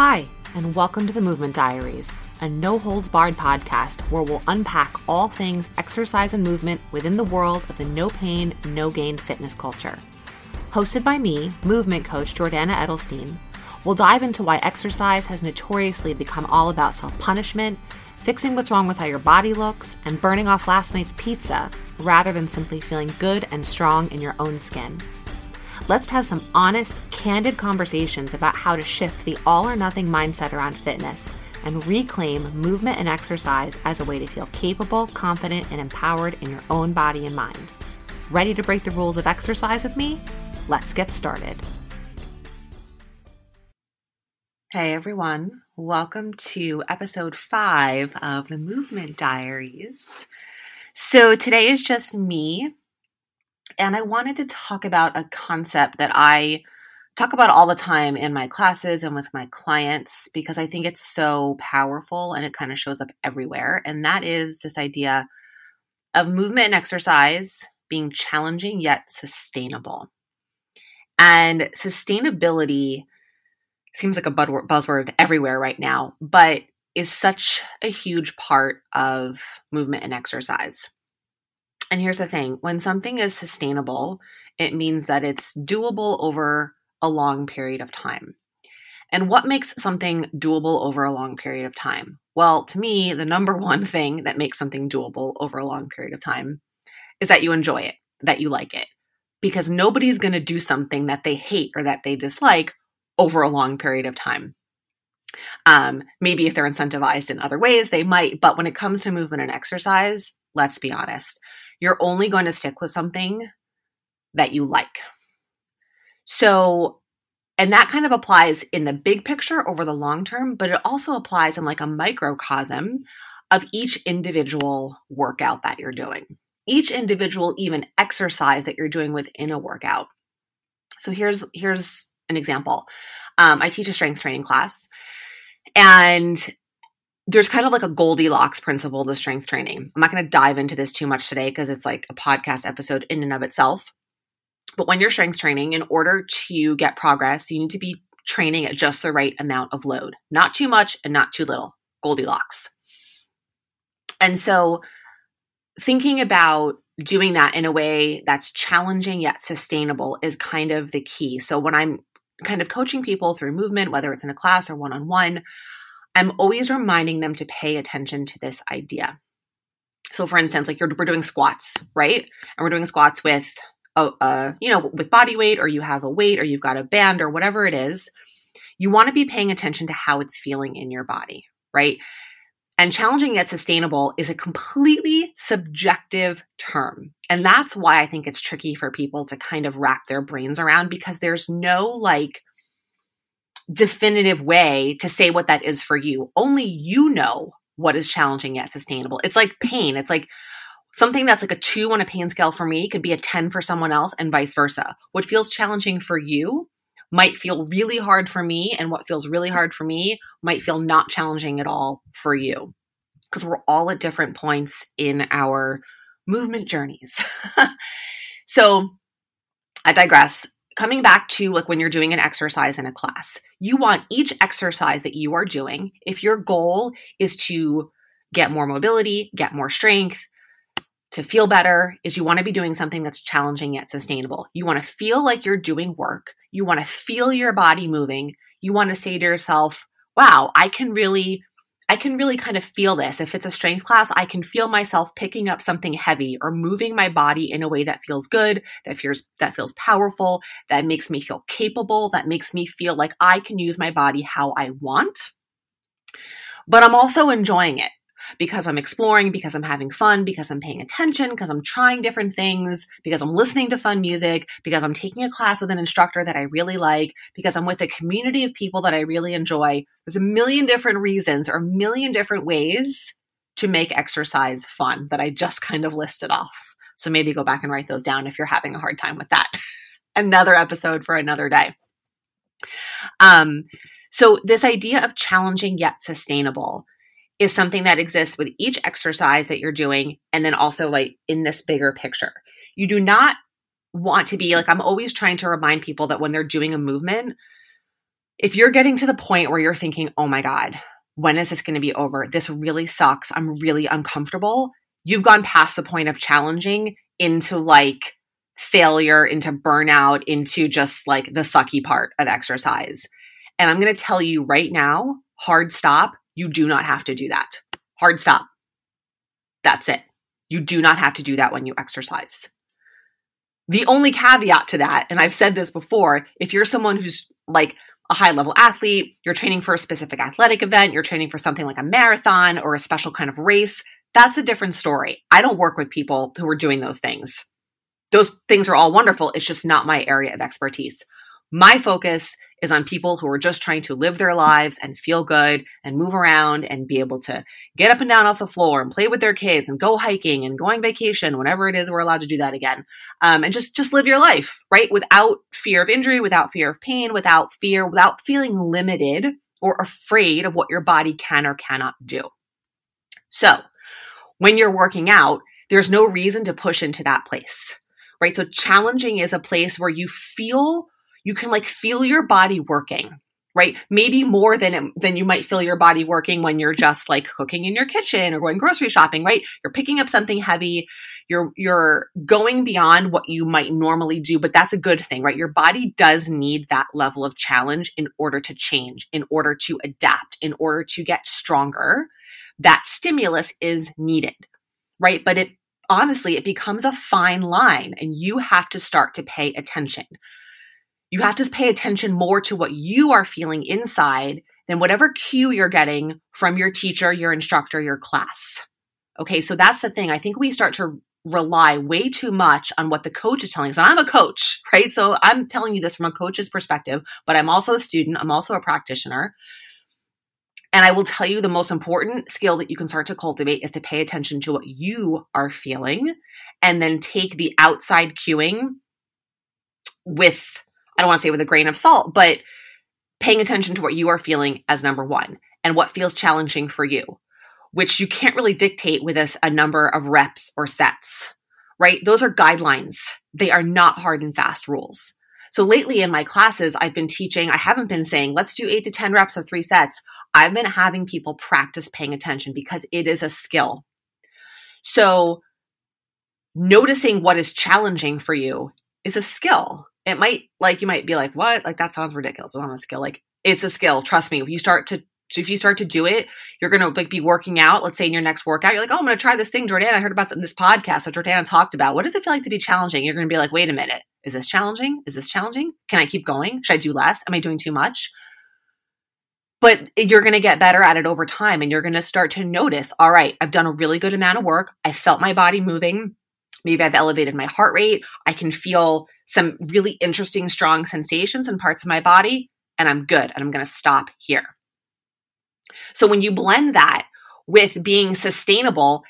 Hi, and welcome to the Movement Diaries, a no holds barred podcast where we'll unpack all things exercise and movement within the world of the no pain, no gain fitness culture. Hosted by me, movement coach Jordana Edelstein, we'll dive into why exercise has notoriously become all about self punishment, fixing what's wrong with how your body looks, and burning off last night's pizza rather than simply feeling good and strong in your own skin. Let's have some honest, candid conversations about how to shift the all or nothing mindset around fitness and reclaim movement and exercise as a way to feel capable, confident, and empowered in your own body and mind. Ready to break the rules of exercise with me? Let's get started. Hey everyone, welcome to episode five of the Movement Diaries. So today is just me and I wanted to talk about a concept that I talk about all the time in my classes and with my clients because I think it's so powerful and it kind of shows up everywhere. And that is this idea of movement and exercise being challenging yet sustainable. And sustainability seems like a buzzword everywhere right now, but is such a huge part of movement and exercise. And here's the thing when something is sustainable, it means that it's doable over a long period of time. And what makes something doable over a long period of time? Well, to me, the number one thing that makes something doable over a long period of time is that you enjoy it, that you like it. Because nobody's going to do something that they hate or that they dislike over a long period of time. Um, maybe if they're incentivized in other ways, they might. But when it comes to movement and exercise, let's be honest, you're only going to stick with something that you like. So, and that kind of applies in the big picture over the long term, but it also applies in like a microcosm of each individual workout that you're doing, each individual even exercise that you're doing within a workout. So here's here's an example. Um, I teach a strength training class, and there's kind of like a Goldilocks principle to strength training. I'm not going to dive into this too much today because it's like a podcast episode in and of itself. But when you're strength training, in order to get progress, you need to be training at just the right amount of load, not too much and not too little. Goldilocks. And so, thinking about doing that in a way that's challenging yet sustainable is kind of the key. So, when I'm kind of coaching people through movement, whether it's in a class or one on one, I'm always reminding them to pay attention to this idea. So, for instance, like we're doing squats, right? And we're doing squats with a, a, you know, with body weight, or you have a weight, or you've got a band, or whatever it is. You want to be paying attention to how it's feeling in your body, right? And challenging yet sustainable is a completely subjective term. And that's why I think it's tricky for people to kind of wrap their brains around because there's no like definitive way to say what that is for you. Only you know what is challenging yet sustainable. It's like pain. It's like something that's like a two on a pain scale for me could be a 10 for someone else and vice versa. What feels challenging for you might feel really hard for me, and what feels really hard for me might feel not challenging at all for you. Because we're all at different points in our movement journeys. so I digress coming back to like when you're doing an exercise in a class, you want each exercise that you are doing, if your goal is to get more mobility, get more strength, to feel better, is you want to be doing something that's challenging yet sustainable. You want to feel like you're doing work. You want to feel your body moving. You want to say to yourself, wow, I can really I can really kind of feel this. If it's a strength class, I can feel myself picking up something heavy or moving my body in a way that feels good, that feels that feels powerful, that makes me feel capable, that makes me feel like I can use my body how I want. But I'm also enjoying it because I'm exploring, because I'm having fun, because I'm paying attention, because I'm trying different things, because I'm listening to fun music, because I'm taking a class with an instructor that I really like, because I'm with a community of people that I really enjoy. There's a million different reasons or a million different ways to make exercise fun that I just kind of listed off. So maybe go back and write those down if you're having a hard time with that. another episode for another day. Um, so this idea of challenging yet sustainable is something that exists with each exercise that you're doing and then also like in this bigger picture. You do not want to be like I'm always trying to remind people that when they're doing a movement if you're getting to the point where you're thinking, oh my God, when is this going to be over? This really sucks. I'm really uncomfortable. You've gone past the point of challenging into like failure, into burnout, into just like the sucky part of exercise. And I'm going to tell you right now hard stop. You do not have to do that. Hard stop. That's it. You do not have to do that when you exercise. The only caveat to that, and I've said this before, if you're someone who's like a high level athlete, you're training for a specific athletic event, you're training for something like a marathon or a special kind of race, that's a different story. I don't work with people who are doing those things. Those things are all wonderful. It's just not my area of expertise. My focus is on people who are just trying to live their lives and feel good and move around and be able to get up and down off the floor and play with their kids and go hiking and going vacation whenever it is we're allowed to do that again. Um, and just just live your life right? Without fear of injury without fear of pain without fear without feeling limited or afraid of what your body can or cannot do. So when you're working out there's no reason to push into that place right? So challenging is a place where you feel you can like feel your body working right? Maybe more than than you might feel your body working when you're just like cooking in your kitchen or going grocery shopping right? You're picking up something heavy. You're you're going beyond what you might normally do but that's a good thing right? Your body does need that level of challenge in order to change in order to adapt in order to get stronger. That stimulus is needed right? But it honestly it becomes a fine line and you have to start to pay attention you have to pay attention more to what you are feeling inside than whatever cue you're getting from your teacher, your instructor, your class. Okay, so that's the thing. I think we start to rely way too much on what the coach is telling us. And I'm a coach, right? So I'm telling you this from a coach's perspective, but I'm also a student, I'm also a practitioner. And I will tell you the most important skill that you can start to cultivate is to pay attention to what you are feeling and then take the outside cueing with I don't want to say with a grain of salt, but paying attention to what you are feeling as number one and what feels challenging for you, which you can't really dictate with a, a number of reps or sets, right? Those are guidelines. They are not hard and fast rules. So lately in my classes, I've been teaching, I haven't been saying, let's do eight to 10 reps of three sets. I've been having people practice paying attention because it is a skill. So noticing what is challenging for you is a skill it might like you might be like, what? Like that sounds ridiculous. It's not a skill. Like it's a skill. Trust me. If you start to if you start to do it, you're gonna like be working out. Let's say in your next workout, you're like, oh, I'm gonna try this thing, Jordan. I heard about this podcast that Jordan talked about. What does it feel like to be challenging? You're gonna be like, wait a minute, is this challenging? Is this challenging? Can I keep going? Should I do less? Am I doing too much? But you're to get better at it over time and you're to start to notice, all right, I've done a really good amount of work. I felt my body moving. Maybe I've elevated my heart rate. I can feel some really interesting, strong sensations in parts of my body, and I'm good. And I'm going to stop here. So when you blend that with being sustainable,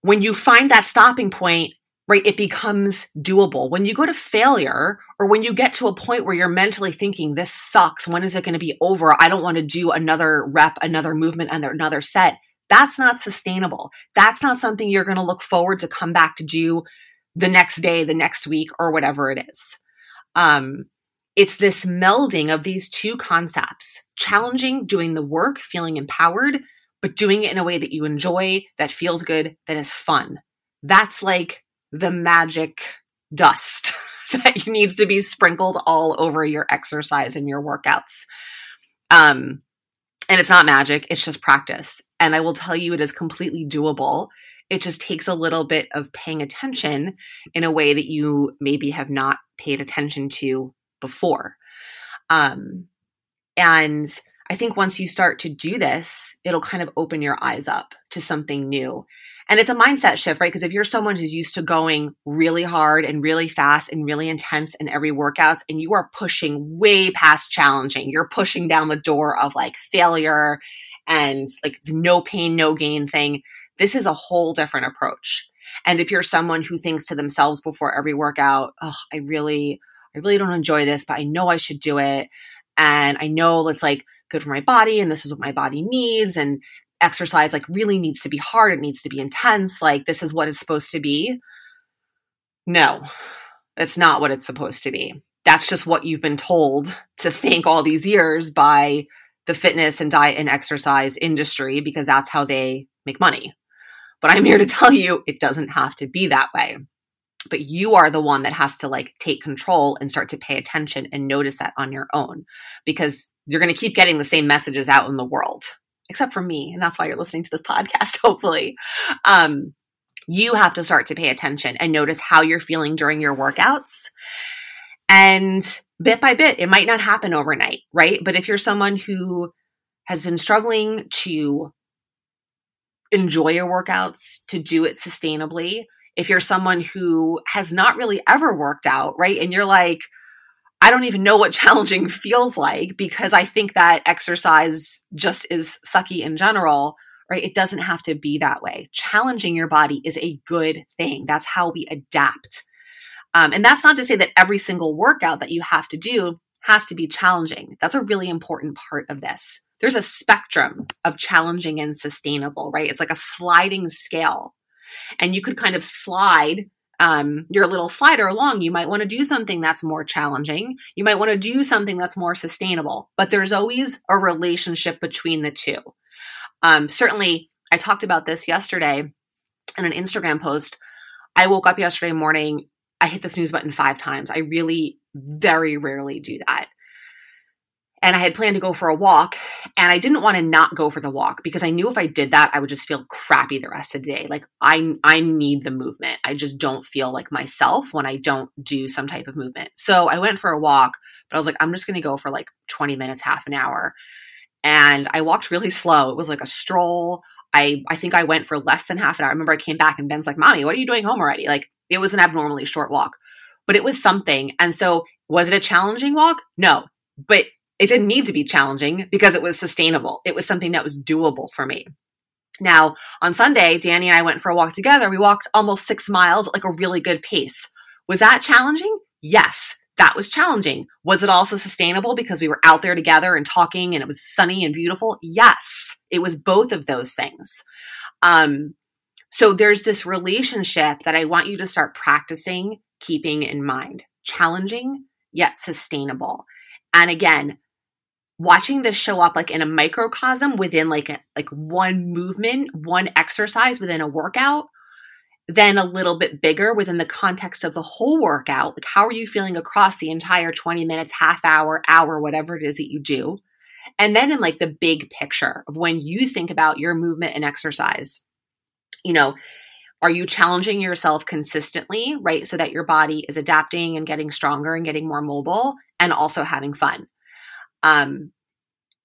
when you find that stopping point, right, it becomes doable. When you go to failure or when you get to a point where you're mentally thinking, this sucks, when is it going to be over? I don't want to do another rep, another movement, another set. That's not sustainable. That's not something you're going to look forward to come back to do the next day, the next week, or whatever it is. Um, it's this melding of these two concepts challenging, doing the work, feeling empowered, but doing it in a way that you enjoy, that feels good, that is fun. That's like the magic dust that needs to be sprinkled all over your exercise and your workouts. Um, and it's not magic, it's just practice. And I will tell you, it is completely doable it just takes a little bit of paying attention in a way that you maybe have not paid attention to before. Um, and I think once you start to do this, it'll kind of open your eyes up to something new. And it's a mindset shift, right? Because if you're someone who's used to going really hard and really fast and really intense in every workouts and you are pushing way past challenging, you're pushing down the door of like failure and like no pain, no gain thing this is a whole different approach. And if you're someone who thinks to themselves before every workout, oh, I really, I really don't enjoy this, but I know I should do it. And I know it's like good for my body and this is what my body needs. And exercise like really needs to be hard. It needs to be intense. Like this is what it's supposed to be. No, it's not what it's supposed to be. that's just what you've been told to think all these years by the fitness and diet and exercise industry because that's how they make money. But I'm here to tell you it doesn't have to be that way. But you are the one that has to like take control and start to pay attention and notice that on your own because you're going to keep getting the same messages out in the world, except for me. And that's why you're listening to this podcast, hopefully. Um, you have to start to pay attention and notice how you're feeling during your workouts. And bit by bit, it might not happen overnight, right? But if you're someone who has been struggling to enjoy your workouts, to do it sustainably, if you're someone who has not really ever worked out, right? And you're like, I don't even know what challenging feels like because I think that exercise just is sucky in general, right? It doesn't have to be that way. Challenging your body is a good thing. That's how we adapt. Um, and that's not to say that every single workout that you have to do has to be challenging. That's a really important part of this. There's a spectrum of challenging and sustainable, right? It's like a sliding scale. And you could kind of slide um, your little slider along. You might want to do something that's more challenging. You might want to do something that's more sustainable. But there's always a relationship between the two. Um, certainly, I talked about this yesterday in an Instagram post. I woke up yesterday morning I hit the snooze button five times. I really very rarely do that. And I had planned to go for a walk and I didn't want to not go for the walk because I knew if I did that, I would just feel crappy the rest of the day. Like I, I need the movement. I just don't feel like myself when I don't do some type of movement. So I went for a walk, but I was like, I'm just going to go for like 20 minutes, half an hour. And I walked really slow. It was like a stroll. I, I think I went for less than half an hour. I remember I came back and Ben's like, mommy, what are you doing home already? Like it was an abnormally short walk, but it was something. And so, was it a challenging walk? No, but it didn't need to be challenging because it was sustainable. It was something that was doable for me. Now, on Sunday, Danny and I went for a walk together. We walked almost six miles at like a really good pace. Was that challenging? Yes, that was challenging. Was it also sustainable because we were out there together and talking and it was sunny and beautiful? Yes, it was both of those things. Um, so there's this relationship that I want you to start practicing keeping in mind challenging yet sustainable. And again, watching this show up like in a microcosm within like a, like one movement, one exercise within a workout, then a little bit bigger within the context of the whole workout. Like how are you feeling across the entire 20 minutes, half hour, hour, whatever it is that you do? And then in like the big picture of when you think about your movement and exercise you know, are you challenging yourself consistently, right? So that your body is adapting and getting stronger and getting more mobile and also having fun. Um,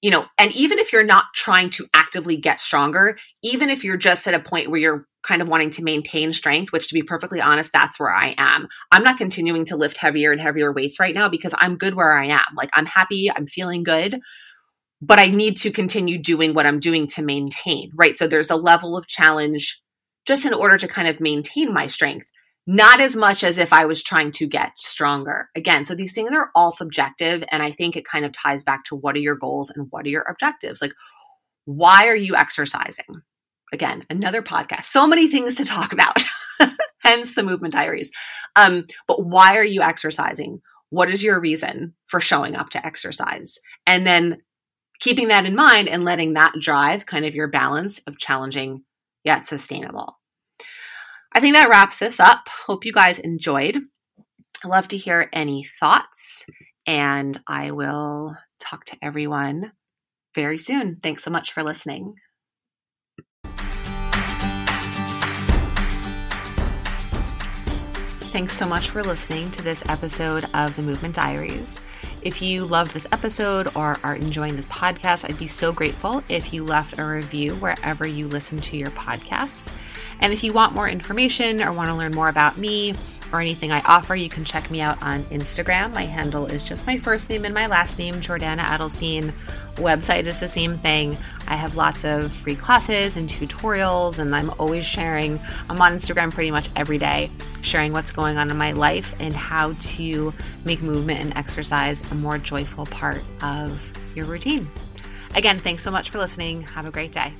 you know, and even if you're not trying to actively get stronger, even if you're just at a point where you're kind of wanting to maintain strength, which to be perfectly honest, that's where I am. I'm not continuing to lift heavier and heavier weights right now because I'm good where I am. Like I'm happy, I'm feeling good, but I need to continue doing what I'm doing to maintain, right? So there's a level of challenge just in order to kind of maintain my strength, not as much as if I was trying to get stronger. Again, so these things are all subjective. And I think it kind of ties back to what are your goals and what are your objectives? Like, why are you exercising? Again, another podcast. So many things to talk about, hence the movement diaries. Um, but why are you exercising? What is your reason for showing up to exercise? And then keeping that in mind and letting that drive kind of your balance of challenging yet sustainable. I think that wraps this up. Hope you guys enjoyed. i love to hear any thoughts, and I will talk to everyone very soon. Thanks so much for listening. Thanks so much for listening to this episode of the Movement Diaries. If you loved this episode or are enjoying this podcast, I'd be so grateful if you left a review wherever you listen to your podcasts. And if you want more information or want to learn more about me or anything I offer, you can check me out on Instagram. My handle is just my first name and my last name, Jordana Adelstein. Website is the same thing. I have lots of free classes and tutorials, and I'm always sharing. I'm on Instagram pretty much every day, sharing what's going on in my life and how to make movement and exercise a more joyful part of your routine. Again, thanks so much for listening. Have a great day.